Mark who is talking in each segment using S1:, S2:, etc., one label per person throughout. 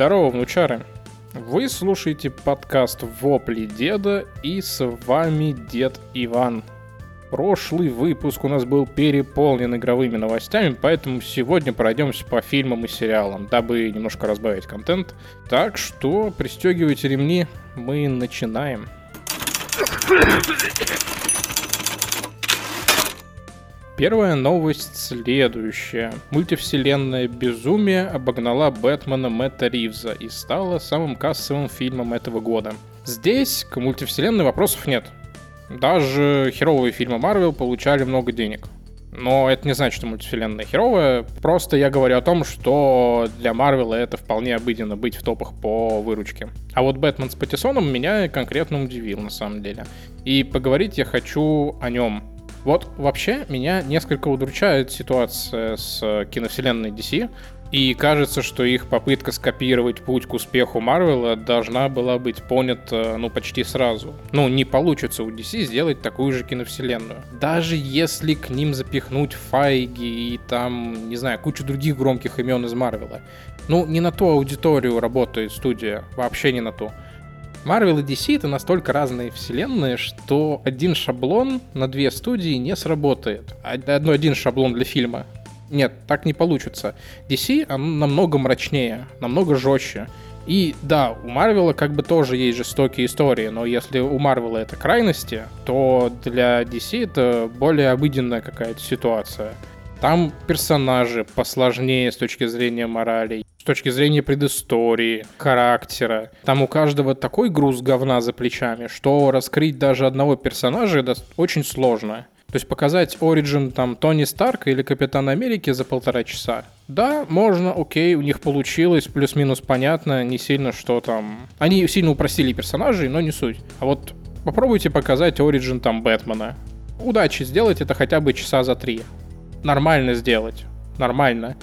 S1: Здорово, внучары! Вы слушаете подкаст «Вопли деда» и с вами Дед Иван. Прошлый выпуск у нас был переполнен игровыми новостями, поэтому сегодня пройдемся по фильмам и сериалам, дабы немножко разбавить контент. Так что пристегивайте ремни, мы начинаем. Первая новость следующая. Мультивселенная «Безумие» обогнала Бэтмена Мэтта Ривза и стала самым кассовым фильмом этого года. Здесь к мультивселенной вопросов нет. Даже херовые фильмы Марвел получали много денег. Но это не значит, что мультивселенная херовая. Просто я говорю о том, что для Марвела это вполне обыденно быть в топах по выручке. А вот Бэтмен с Паттисоном меня конкретно удивил на самом деле. И поговорить я хочу о нем. Вот вообще меня несколько удручает ситуация с киновселенной DC, и кажется, что их попытка скопировать путь к успеху Марвела должна была быть понята, ну, почти сразу. Ну, не получится у DC сделать такую же киновселенную. Даже если к ним запихнуть Файги и там, не знаю, кучу других громких имен из Марвела. Ну, не на ту аудиторию работает студия, вообще не на ту. Marvel и DC это настолько разные вселенные, что один шаблон на две студии не сработает. Одно один шаблон для фильма. Нет, так не получится. DC намного мрачнее, намного жестче. И да, у Марвела как бы тоже есть жестокие истории, но если у Марвела это крайности, то для DC это более обыденная какая-то ситуация. Там персонажи посложнее с точки зрения морали, с точки зрения предыстории, характера. Там у каждого такой груз говна за плечами, что раскрыть даже одного персонажа очень сложно. То есть показать Origin там Тони Старка или Капитана Америки за полтора часа. Да, можно, окей, у них получилось, плюс-минус понятно, не сильно что там... Они сильно упростили персонажей, но не суть. А вот попробуйте показать Origin там Бэтмена. Удачи, сделать это хотя бы часа за три нормально сделать. Нормально.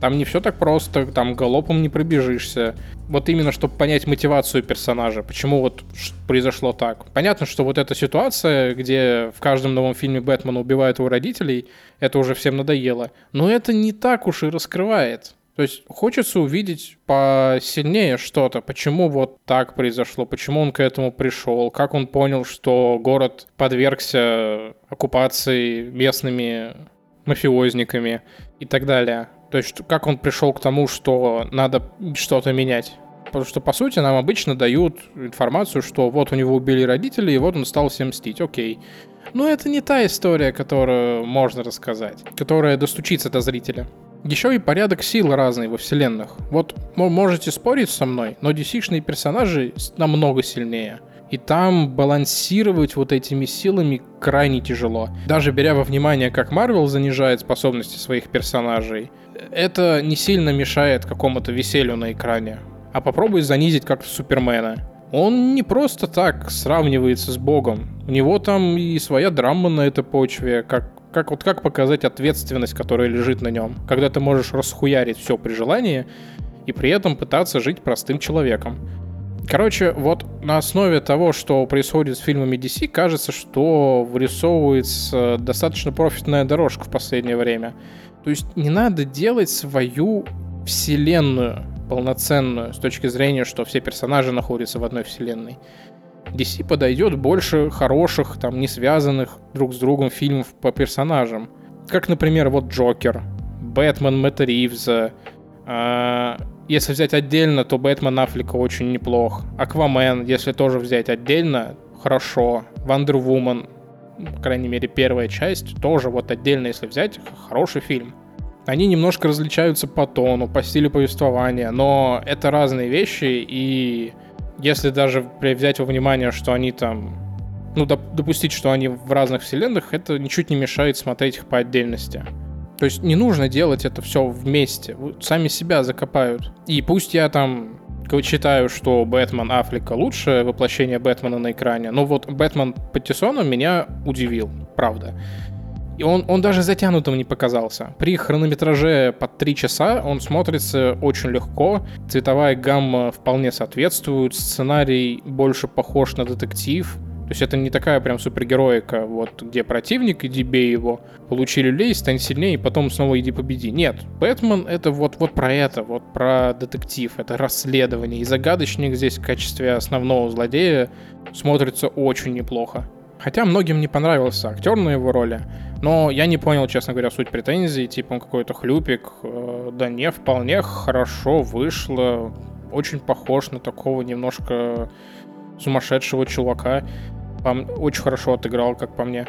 S1: Там не все так просто, там галопом не пробежишься. Вот именно, чтобы понять мотивацию персонажа, почему вот произошло так. Понятно, что вот эта ситуация, где в каждом новом фильме Бэтмена убивают его родителей, это уже всем надоело. Но это не так уж и раскрывает. То есть хочется увидеть посильнее что-то, почему вот так произошло, почему он к этому пришел, как он понял, что город подвергся оккупации местными мафиозниками и так далее. То есть как он пришел к тому, что надо что-то менять. Потому что, по сути, нам обычно дают информацию, что вот у него убили родители, и вот он стал всем мстить. Окей. Но это не та история, которую можно рассказать, которая достучится до зрителя. Еще и порядок сил разный во вселенных. Вот можете спорить со мной, но DC-шные персонажи намного сильнее. И там балансировать вот этими силами крайне тяжело. Даже беря во внимание, как Марвел занижает способности своих персонажей, это не сильно мешает какому-то веселью на экране. А попробуй занизить как Супермена. Он не просто так сравнивается с Богом. У него там и своя драма на этой почве, как как вот как показать ответственность, которая лежит на нем, когда ты можешь расхуярить все при желании и при этом пытаться жить простым человеком. Короче, вот на основе того, что происходит с фильмами DC, кажется, что вырисовывается достаточно профитная дорожка в последнее время. То есть не надо делать свою вселенную полноценную с точки зрения, что все персонажи находятся в одной вселенной. DC подойдет больше хороших, там, не связанных друг с другом фильмов по персонажам. Как, например, вот Джокер, Бэтмен Мэтта Ривза, а, если взять отдельно, то Бэтмен Аффлека очень неплох. Аквамен, если тоже взять отдельно, хорошо. Вандер по крайней мере, первая часть, тоже вот отдельно, если взять, хороший фильм. Они немножко различаются по тону, по стилю повествования, но это разные вещи, и если даже взять во внимание, что они там ну, допустить, что они в разных вселенных, это ничуть не мешает смотреть их по отдельности. То есть не нужно делать это все вместе. Сами себя закопают. И пусть я там считаю, что Бэтмен Аффлека лучшее воплощение Бэтмена на экране, но вот Бэтмен Паттисона меня удивил, правда. И он, он даже затянутым не показался. При хронометраже под 3 часа он смотрится очень легко, цветовая гамма вполне соответствует, сценарий больше похож на детектив, То есть это не такая прям супергероика, вот где противник, иди бей его, получи люлей, стань сильнее, и потом снова иди победи. Нет, Бэтмен это вот, вот про это, вот про детектив, это расследование. И загадочник здесь в качестве основного злодея смотрится очень неплохо. Хотя многим не понравился актер на его роли, но я не понял, честно говоря, суть претензий, типа он какой-то хлюпик. Э, да не, вполне хорошо вышло, очень похож на такого немножко сумасшедшего чувака. Очень хорошо отыграл, как по мне.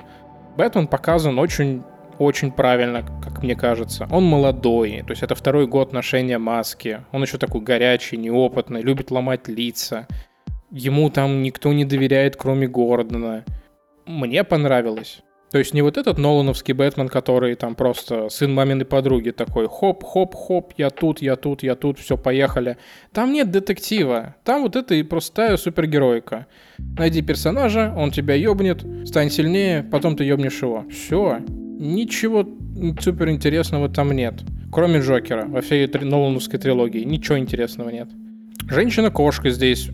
S1: Бэтмен показан очень очень правильно, как мне кажется. Он молодой, то есть это второй год ношения маски. Он еще такой горячий, неопытный, любит ломать лица. Ему там никто не доверяет, кроме Гордона. Мне понравилось. То есть не вот этот Нолановский Бэтмен, который там просто сын маминой подруги такой, хоп-хоп-хоп, я тут, я тут, я тут, все, поехали. Там нет детектива, там вот это и простая супергеройка. Найди персонажа, он тебя ёбнет, стань сильнее, потом ты ёбнешь его. Все. Ничего супер интересного там нет. Кроме Джокера во всей три- Нолановской трилогии. Ничего интересного нет. Женщина-кошка здесь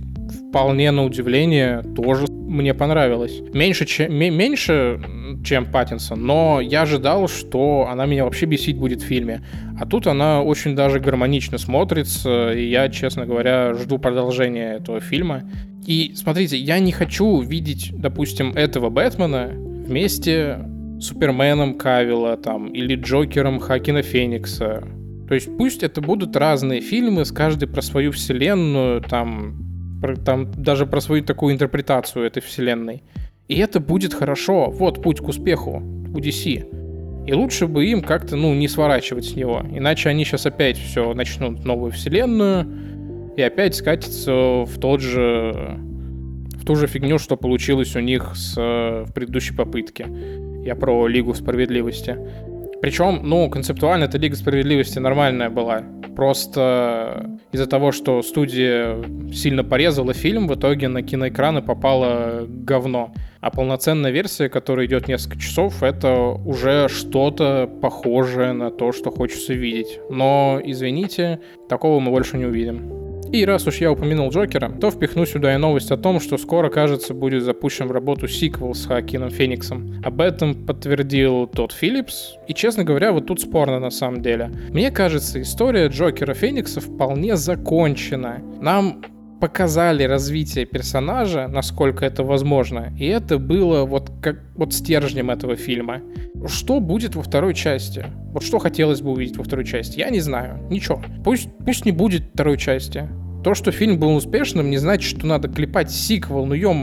S1: вполне на удивление тоже мне понравилась. Меньше, чем, меньше, чем Паттинсон, но я ожидал, что она меня вообще бесить будет в фильме. А тут она очень даже гармонично смотрится, и я, честно говоря, жду продолжения этого фильма. И смотрите, я не хочу видеть, допустим, этого Бэтмена вместе с Суперменом Кавила там, или Джокером Хакина Феникса. То есть пусть это будут разные фильмы, с каждой про свою вселенную, там, там даже про свою такую интерпретацию этой вселенной. И это будет хорошо. Вот путь к успеху у DC. И лучше бы им как-то, ну, не сворачивать с него. Иначе они сейчас опять все начнут новую вселенную и опять скатятся в тот же в ту же фигню, что получилось у них с, в предыдущей попытке. Я про Лигу справедливости. Причем, ну, концептуально эта Лига Справедливости нормальная была. Просто из-за того, что студия сильно порезала фильм, в итоге на киноэкраны попало говно. А полноценная версия, которая идет несколько часов, это уже что-то похожее на то, что хочется видеть. Но, извините, такого мы больше не увидим. И раз уж я упомянул Джокера, то впихну сюда и новость о том, что скоро, кажется, будет запущен в работу сиквел с Хакином Фениксом. Об этом подтвердил тот Филлипс. И, честно говоря, вот тут спорно на самом деле. Мне кажется, история Джокера Феникса вполне закончена. Нам показали развитие персонажа, насколько это возможно, и это было вот как вот стержнем этого фильма. Что будет во второй части? Вот что хотелось бы увидеть во второй части? Я не знаю. Ничего. Пусть, пусть не будет второй части. То, что фильм был успешным, не значит, что надо клепать сиквел, ну ё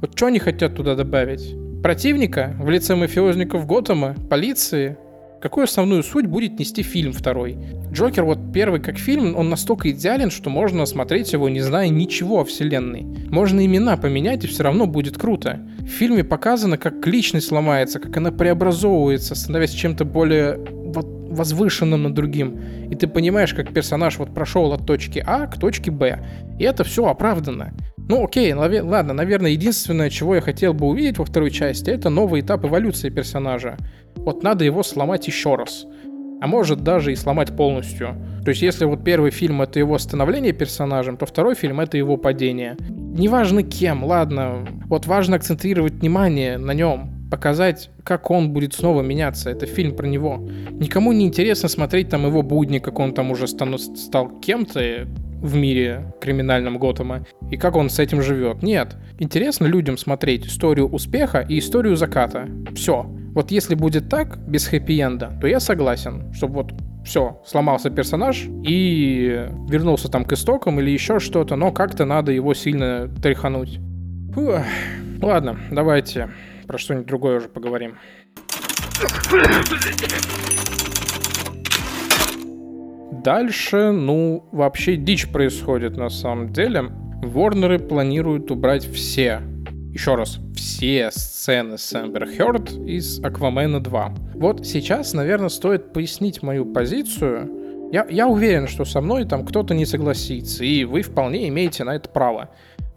S1: Вот что они хотят туда добавить? Противника в лице мафиозников Готэма, полиции? Какую основную суть будет нести фильм второй? Джокер вот первый как фильм, он настолько идеален, что можно смотреть его, не зная ничего о вселенной. Можно имена поменять, и все равно будет круто. В фильме показано, как личность ломается, как она преобразовывается, становясь чем-то более возвышенным над другим. И ты понимаешь, как персонаж вот прошел от точки А к точке Б. И это все оправдано. Ну окей, ладно, наверное, единственное, чего я хотел бы увидеть во второй части, это новый этап эволюции персонажа. Вот надо его сломать еще раз. А может даже и сломать полностью. То есть если вот первый фильм это его становление персонажем, то второй фильм это его падение. Неважно кем, ладно. Вот важно акцентировать внимание на нем показать, как он будет снова меняться. Это фильм про него. Никому не интересно смотреть там его будни, как он там уже стану, стал кем-то в мире криминальном Готэма, и как он с этим живет. Нет. Интересно людям смотреть историю успеха и историю заката. Все. Вот если будет так, без хэппи-энда, то я согласен, чтобы вот все, сломался персонаж и вернулся там к истокам или еще что-то, но как-то надо его сильно тряхануть. Фух. Ладно, давайте про что-нибудь другое уже поговорим. Дальше, ну, вообще дичь происходит на самом деле. Ворнеры планируют убрать все, еще раз, все сцены с Эмбер Хёрд из Аквамена 2. Вот сейчас, наверное, стоит пояснить мою позицию. Я, я уверен, что со мной там кто-то не согласится, и вы вполне имеете на это право.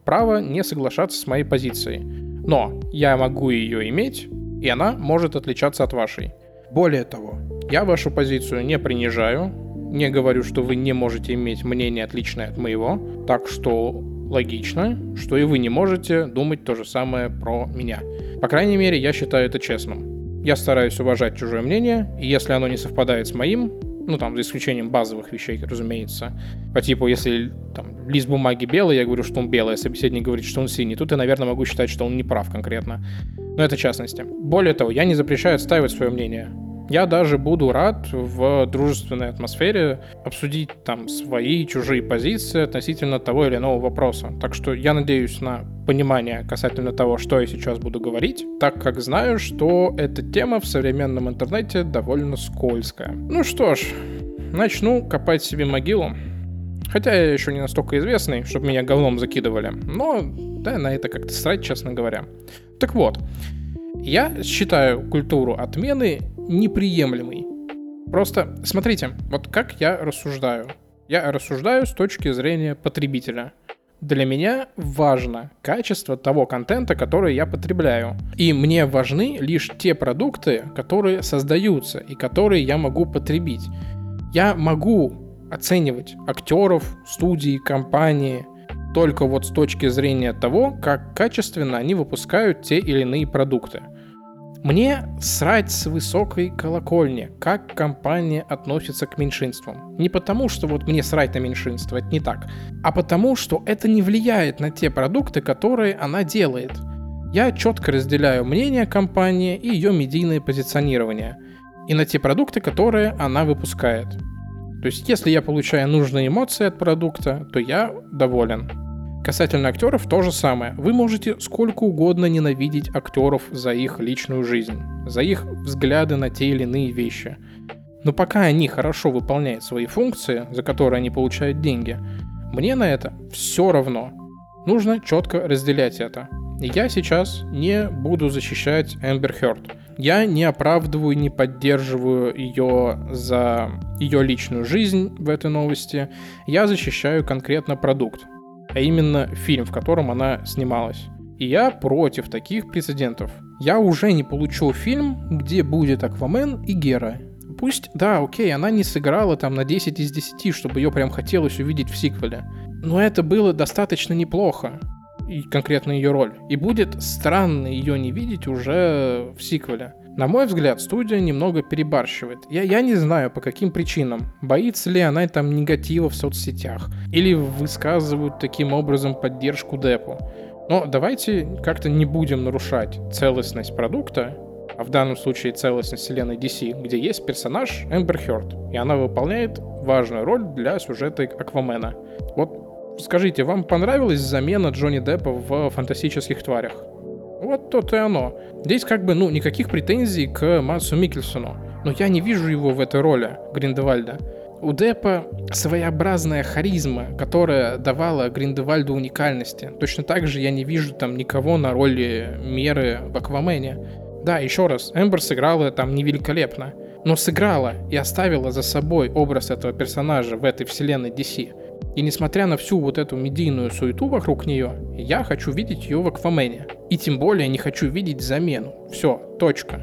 S1: Право не соглашаться с моей позицией. Но я могу ее иметь, и она может отличаться от вашей. Более того, я вашу позицию не принижаю, не говорю, что вы не можете иметь мнение отличное от моего, так что логично, что и вы не можете думать то же самое про меня. По крайней мере, я считаю это честным. Я стараюсь уважать чужое мнение, и если оно не совпадает с моим, ну там, за исключением базовых вещей, разумеется, по типу, если там лист бумаги белый, я говорю, что он белый, а собеседник говорит, что он синий, тут я, наверное, могу считать, что он не прав конкретно. Но это частности. Более того, я не запрещаю отстаивать свое мнение. Я даже буду рад в дружественной атмосфере обсудить там свои чужие позиции относительно того или иного вопроса. Так что я надеюсь на понимание касательно того, что я сейчас буду говорить, так как знаю, что эта тема в современном интернете довольно скользкая. Ну что ж, начну копать себе могилу. Хотя я еще не настолько известный, чтобы меня говном закидывали. Но да, на это как-то срать, честно говоря. Так вот, я считаю культуру отмены неприемлемой. Просто смотрите, вот как я рассуждаю. Я рассуждаю с точки зрения потребителя. Для меня важно качество того контента, который я потребляю. И мне важны лишь те продукты, которые создаются и которые я могу потребить. Я могу оценивать актеров, студии, компании только вот с точки зрения того, как качественно они выпускают те или иные продукты. Мне срать с высокой колокольни, как компания относится к меньшинствам. Не потому, что вот мне срать на меньшинство, это не так, а потому, что это не влияет на те продукты, которые она делает. Я четко разделяю мнение компании и ее медийное позиционирование, и на те продукты, которые она выпускает. То есть, если я получаю нужные эмоции от продукта, то я доволен. Касательно актеров то же самое. Вы можете сколько угодно ненавидеть актеров за их личную жизнь, за их взгляды на те или иные вещи. Но пока они хорошо выполняют свои функции, за которые они получают деньги, мне на это все равно. Нужно четко разделять это. Я сейчас не буду защищать Эмбер Хёрд. Я не оправдываю, не поддерживаю ее за ее личную жизнь в этой новости. Я защищаю конкретно продукт а именно фильм, в котором она снималась. И я против таких прецедентов. Я уже не получу фильм, где будет Аквамен и Гера. Пусть, да, окей, она не сыграла там на 10 из 10, чтобы ее прям хотелось увидеть в сиквеле. Но это было достаточно неплохо. И конкретно ее роль. И будет странно ее не видеть уже в сиквеле. На мой взгляд, студия немного перебарщивает. Я, я не знаю, по каким причинам. Боится ли она там негатива в соцсетях? Или высказывают таким образом поддержку депу? Но давайте как-то не будем нарушать целостность продукта, а в данном случае целостность вселенной DC, где есть персонаж Эмбер Хёрд, и она выполняет важную роль для сюжета Аквамена. Вот скажите, вам понравилась замена Джонни Деппа в «Фантастических тварях»? Вот то-то и оно. Здесь как бы, ну, никаких претензий к Масу Микельсону. Но я не вижу его в этой роли, Гриндевальда. У Деппа своеобразная харизма, которая давала Гриндевальду уникальности. Точно так же я не вижу там никого на роли Меры в Аквамене. Да, еще раз, Эмбер сыграла там невеликолепно, но сыграла и оставила за собой образ этого персонажа в этой вселенной DC. И несмотря на всю вот эту медийную суету вокруг нее, я хочу видеть ее в Аквамене. И тем более не хочу видеть замену. Все, точка.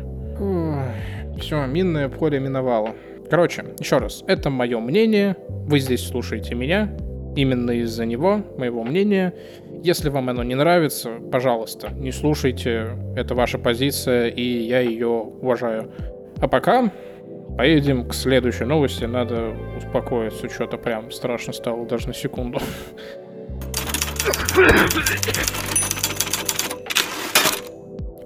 S1: Все, минное поле миновало. Короче, еще раз, это мое мнение. Вы здесь слушаете меня. Именно из-за него, моего мнения. Если вам оно не нравится, пожалуйста, не слушайте. Это ваша позиция, и я ее уважаю. А пока Поедем к следующей новости. Надо успокоиться. Что-то прям страшно стало даже на секунду.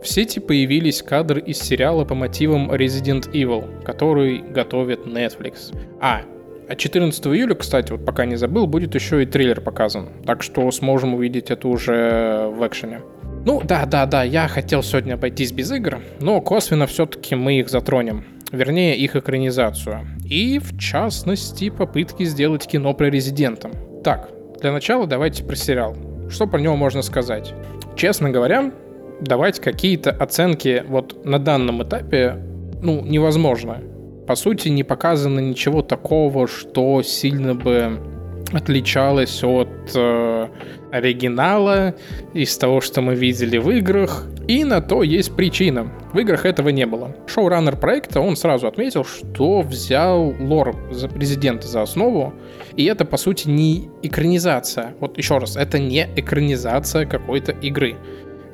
S1: В сети появились кадры из сериала по мотивам Resident Evil, который готовит Netflix. А, а 14 июля, кстати, вот пока не забыл, будет еще и трейлер показан. Так что сможем увидеть это уже в экшене. Ну да, да, да, я хотел сегодня обойтись без игр, но косвенно все-таки мы их затронем вернее их экранизацию, и в частности попытки сделать кино про Резидента. Так, для начала давайте про сериал. Что про него можно сказать? Честно говоря, давать какие-то оценки вот на данном этапе, ну, невозможно. По сути, не показано ничего такого, что сильно бы отличалась от э, оригинала, из того, что мы видели в играх, и на то есть причина. В играх этого не было. Шоураннер проекта, он сразу отметил, что взял лор за президента за основу, и это, по сути, не экранизация. Вот еще раз, это не экранизация какой-то игры.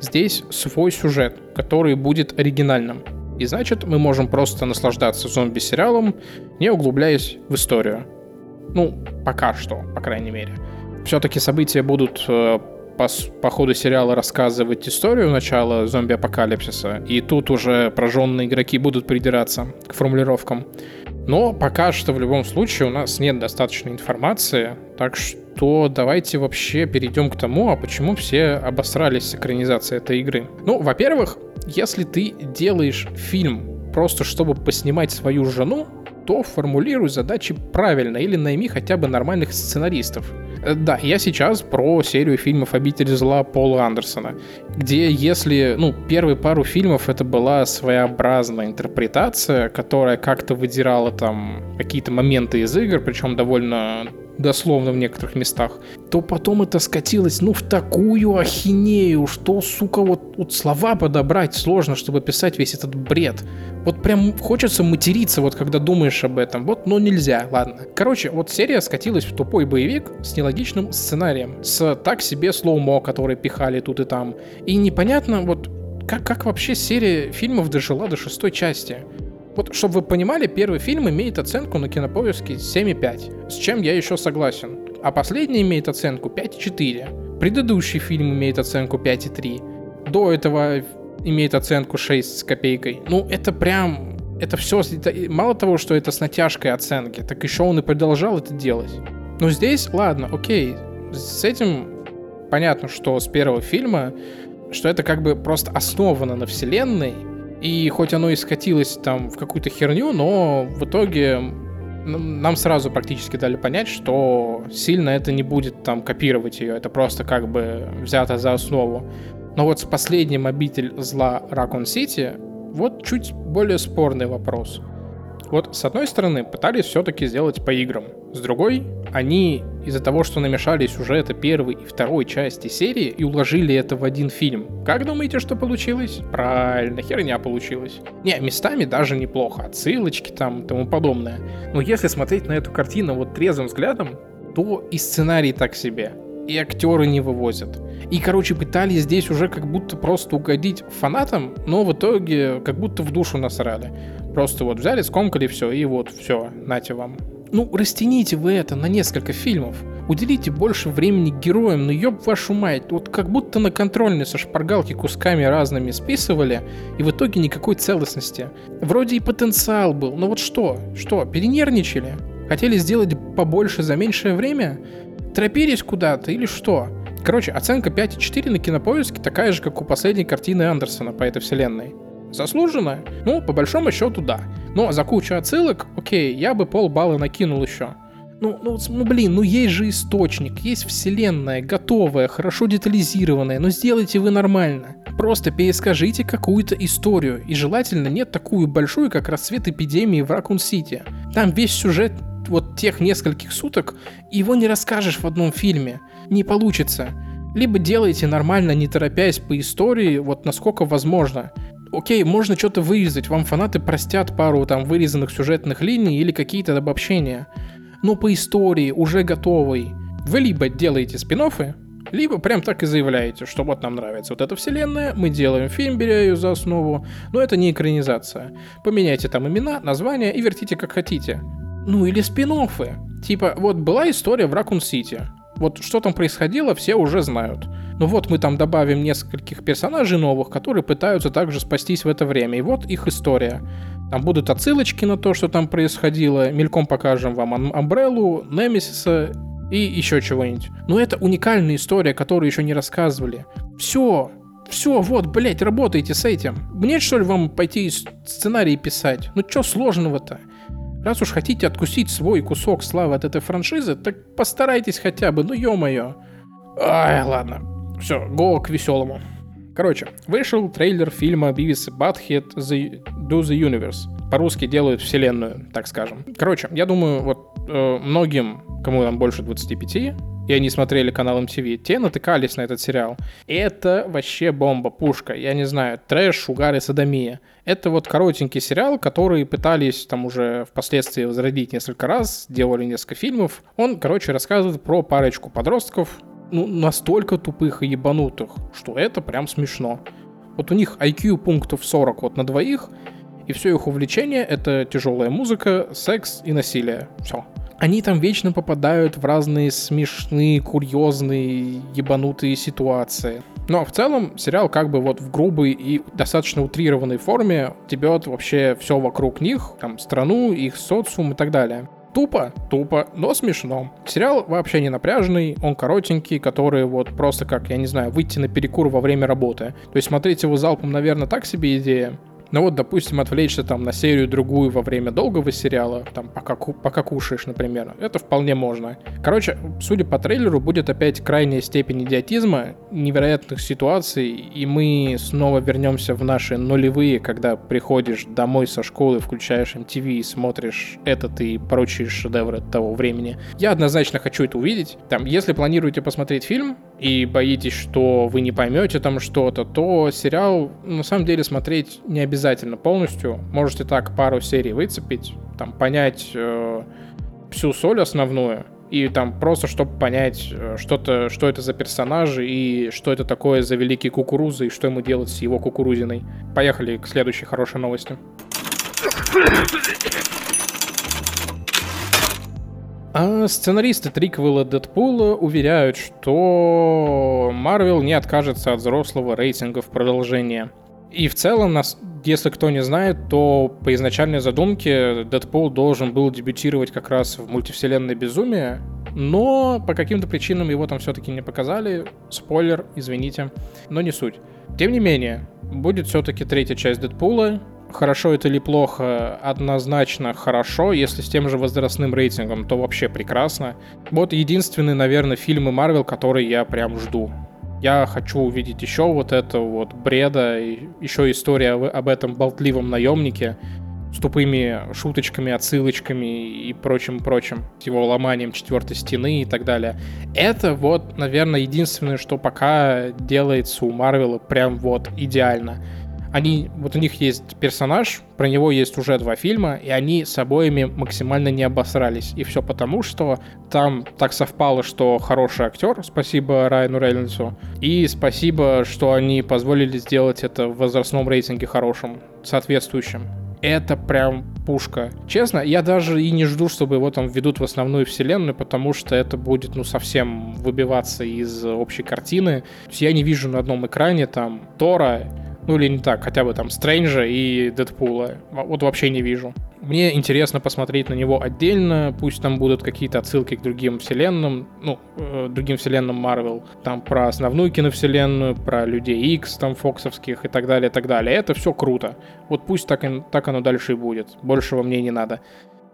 S1: Здесь свой сюжет, который будет оригинальным. И значит, мы можем просто наслаждаться зомби-сериалом, не углубляясь в историю. Ну, пока что, по крайней мере. Все-таки события будут э, по, по ходу сериала рассказывать историю начала зомби-апокалипсиса, и тут уже прожженные игроки будут придираться к формулировкам. Но пока что в любом случае у нас нет достаточной информации, так что давайте вообще перейдем к тому, а почему все обосрались с экранизацией этой игры. Ну, во-первых, если ты делаешь фильм просто чтобы поснимать свою жену, то формулируй задачи правильно или найми хотя бы нормальных сценаристов. Э, да, я сейчас про серию фильмов «Обитель зла» Пола Андерсона, где если, ну, первые пару фильмов это была своеобразная интерпретация, которая как-то выдирала там какие-то моменты из игр, причем довольно дословно в некоторых местах, то потом это скатилось, ну, в такую ахинею, что, сука, вот, вот слова подобрать сложно, чтобы писать весь этот бред. Вот прям хочется материться, вот когда думаешь об этом. Вот, но нельзя, ладно. Короче, вот серия скатилась в тупой боевик с нелогичным сценарием, с так себе слоумо, которые пихали тут и там. И непонятно, вот как, как вообще серия фильмов дожила до шестой части. Вот, чтобы вы понимали, первый фильм имеет оценку на кинопоиске 7,5, с чем я еще согласен. А последний имеет оценку 5,4. Предыдущий фильм имеет оценку 5,3. До этого имеет оценку 6 с копейкой. Ну, это прям... Это все... Это, мало того, что это с натяжкой оценки, так еще он и продолжал это делать. Но здесь, ладно, окей. С этим понятно, что с первого фильма, что это как бы просто основано на вселенной, и хоть оно и скатилось там в какую-то херню, но в итоге нам сразу практически дали понять, что сильно это не будет там копировать ее, это просто как бы взято за основу. Но вот с последним обитель зла Ракон Сити вот чуть более спорный вопрос. Вот с одной стороны пытались все-таки сделать по играм, с другой они из-за того, что намешали сюжеты первой и второй части серии и уложили это в один фильм. Как думаете, что получилось? Правильно, херня получилась. Не, местами даже неплохо, отсылочки там и тому подобное. Но если смотреть на эту картину вот трезвым взглядом, то и сценарий так себе и актеры не вывозят. И, короче, пытались здесь уже как будто просто угодить фанатам, но в итоге как будто в душу насрали. Просто вот взяли, скомкали все, и вот все, нате вам. Ну, растяните вы это на несколько фильмов. Уделите больше времени героям, ну ёб вашу мать, вот как будто на контрольной со шпаргалки кусками разными списывали, и в итоге никакой целостности. Вроде и потенциал был, но вот что? Что, перенервничали? Хотели сделать побольше за меньшее время? торопились куда-то или что? Короче, оценка 5,4 на кинопоиске такая же, как у последней картины Андерсона по этой вселенной. Заслуженно? Ну, по большому счету, да. Но за кучу отсылок, окей, я бы полбалла накинул еще. Ну, ну, ну, блин, ну есть же источник, есть вселенная, готовая, хорошо детализированная, но сделайте вы нормально. Просто перескажите какую-то историю, и желательно нет такую большую, как расцвет эпидемии в Ракун-Сити. Там весь сюжет вот тех нескольких суток, его не расскажешь в одном фильме. Не получится. Либо делайте нормально, не торопясь по истории, вот насколько возможно. Окей, можно что-то вырезать, вам фанаты простят пару там вырезанных сюжетных линий или какие-то обобщения. Но по истории, уже готовой, вы либо делаете спин либо прям так и заявляете, что вот нам нравится вот эта вселенная, мы делаем фильм, беря ее за основу, но это не экранизация. Поменяйте там имена, названия и вертите как хотите. Ну или спин -оффы. Типа, вот была история в Ракун-Сити. Вот что там происходило, все уже знают. Ну вот мы там добавим нескольких персонажей новых, которые пытаются также спастись в это время. И вот их история. Там будут отсылочки на то, что там происходило. Мельком покажем вам Амбреллу, Немесиса и еще чего-нибудь. Но это уникальная история, которую еще не рассказывали. Все, все, вот, блять, работайте с этим. Мне что ли вам пойти сценарий писать? Ну что сложного-то? Раз уж хотите откусить свой кусок славы от этой франшизы, так постарайтесь хотя бы, ну ё-моё. Ай, ладно. Все, го к веселому. Короче, вышел трейлер фильма Beavis и Butthead The, Do the Universe. По-русски делают вселенную, так скажем. Короче, я думаю, вот э, многим, кому там больше 25, и они смотрели канал MTV, те натыкались на этот сериал. Это вообще бомба, пушка. Я не знаю, трэш, угар и садомия. Это вот коротенький сериал, который пытались там уже впоследствии возродить несколько раз, делали несколько фильмов. Он, короче, рассказывает про парочку подростков, ну, настолько тупых и ебанутых, что это прям смешно. Вот у них IQ пунктов 40 вот на двоих, и все их увлечение — это тяжелая музыка, секс и насилие. Все. Они там вечно попадают в разные смешные, курьезные, ебанутые ситуации. Но в целом сериал как бы вот в грубой и достаточно утрированной форме тебет вообще все вокруг них, там страну, их социум и так далее. Тупо, тупо, но смешно. Сериал вообще не напряженный, он коротенький, который вот просто как, я не знаю, выйти на перекур во время работы. То есть смотреть его залпом, наверное, так себе идея. Ну вот, допустим, отвлечься там на серию другую во время долгого сериала, там пока, пока кушаешь, например, это вполне можно. Короче, судя по трейлеру, будет опять крайняя степень идиотизма, невероятных ситуаций, и мы снова вернемся в наши нулевые, когда приходишь домой со школы, включаешь MTV и смотришь этот и прочие шедевры того времени. Я однозначно хочу это увидеть. Там, если планируете посмотреть фильм и боитесь, что вы не поймете там что-то, то сериал на самом деле смотреть не обязательно полностью. Можете так пару серий выцепить, там понять э, всю соль основную, и там просто, чтобы понять, э, что-то, что это за персонажи и что это такое за великий кукурузы и что ему делать с его кукурузиной. Поехали к следующей хорошей новости. А сценаристы триквела Дэдпула уверяют, что Марвел не откажется от взрослого рейтинга в продолжение. И в целом, если кто не знает, то по изначальной задумке Дэдпул должен был дебютировать как раз в мультивселенной Безумие, но по каким-то причинам его там все-таки не показали. Спойлер, извините, но не суть. Тем не менее, будет все-таки третья часть Дэдпула. Хорошо это или плохо, однозначно хорошо. Если с тем же возрастным рейтингом, то вообще прекрасно. Вот единственный, наверное, фильмы Марвел, которые я прям жду я хочу увидеть еще вот это вот бреда, еще история об этом болтливом наемнике с тупыми шуточками, отсылочками и прочим-прочим, с его ломанием четвертой стены и так далее. Это вот, наверное, единственное, что пока делается у Марвела прям вот идеально они, вот у них есть персонаж, про него есть уже два фильма, и они с обоими максимально не обосрались. И все потому, что там так совпало, что хороший актер, спасибо Райану Рейнольдсу, и спасибо, что они позволили сделать это в возрастном рейтинге хорошим, соответствующим. Это прям пушка. Честно, я даже и не жду, чтобы его там введут в основную вселенную, потому что это будет, ну, совсем выбиваться из общей картины. То есть я не вижу на одном экране там Тора, ну или не так, хотя бы там Стрэнджа и Дэдпула. Вот вообще не вижу. Мне интересно посмотреть на него отдельно, пусть там будут какие-то отсылки к другим вселенным, ну, э, другим вселенным Марвел, там про основную киновселенную, про Людей X, там, фоксовских и так далее, и так далее. Это все круто. Вот пусть так, и, так оно дальше и будет. Большего мне не надо.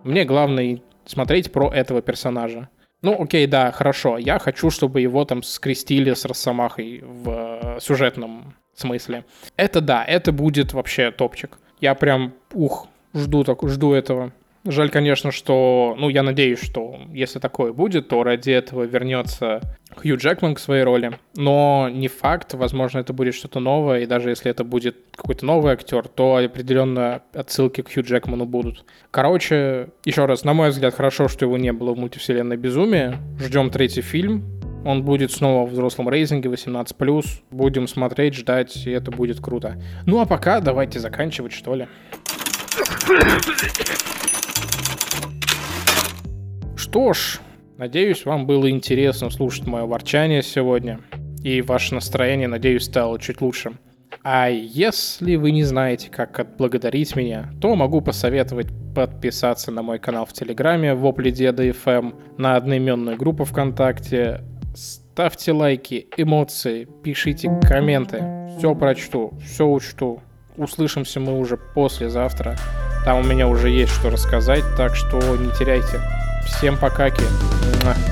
S1: Мне главное смотреть про этого персонажа. Ну, окей, да, хорошо. Я хочу, чтобы его там скрестили с Росомахой в э, сюжетном смысле. Это да, это будет вообще топчик. Я прям, ух, жду, так, жду этого. Жаль, конечно, что, ну, я надеюсь, что если такое будет, то ради этого вернется Хью Джекман к своей роли. Но не факт, возможно, это будет что-то новое, и даже если это будет какой-то новый актер, то определенно отсылки к Хью Джекману будут. Короче, еще раз, на мой взгляд, хорошо, что его не было в мультивселенной Безумие. Ждем третий фильм. Он будет снова в взрослом рейтинге 18+. Будем смотреть, ждать, и это будет круто. Ну а пока давайте заканчивать, что ли. Что ж, надеюсь, вам было интересно слушать мое ворчание сегодня. И ваше настроение, надеюсь, стало чуть лучше. А если вы не знаете, как отблагодарить меня, то могу посоветовать подписаться на мой канал в Телеграме Вопли Деда FM, на одноименную группу ВКонтакте, Ставьте лайки, эмоции, пишите комменты. Все прочту, все учту. Услышимся мы уже послезавтра. Там у меня уже есть что рассказать, так что не теряйте. Всем покаки. Муа.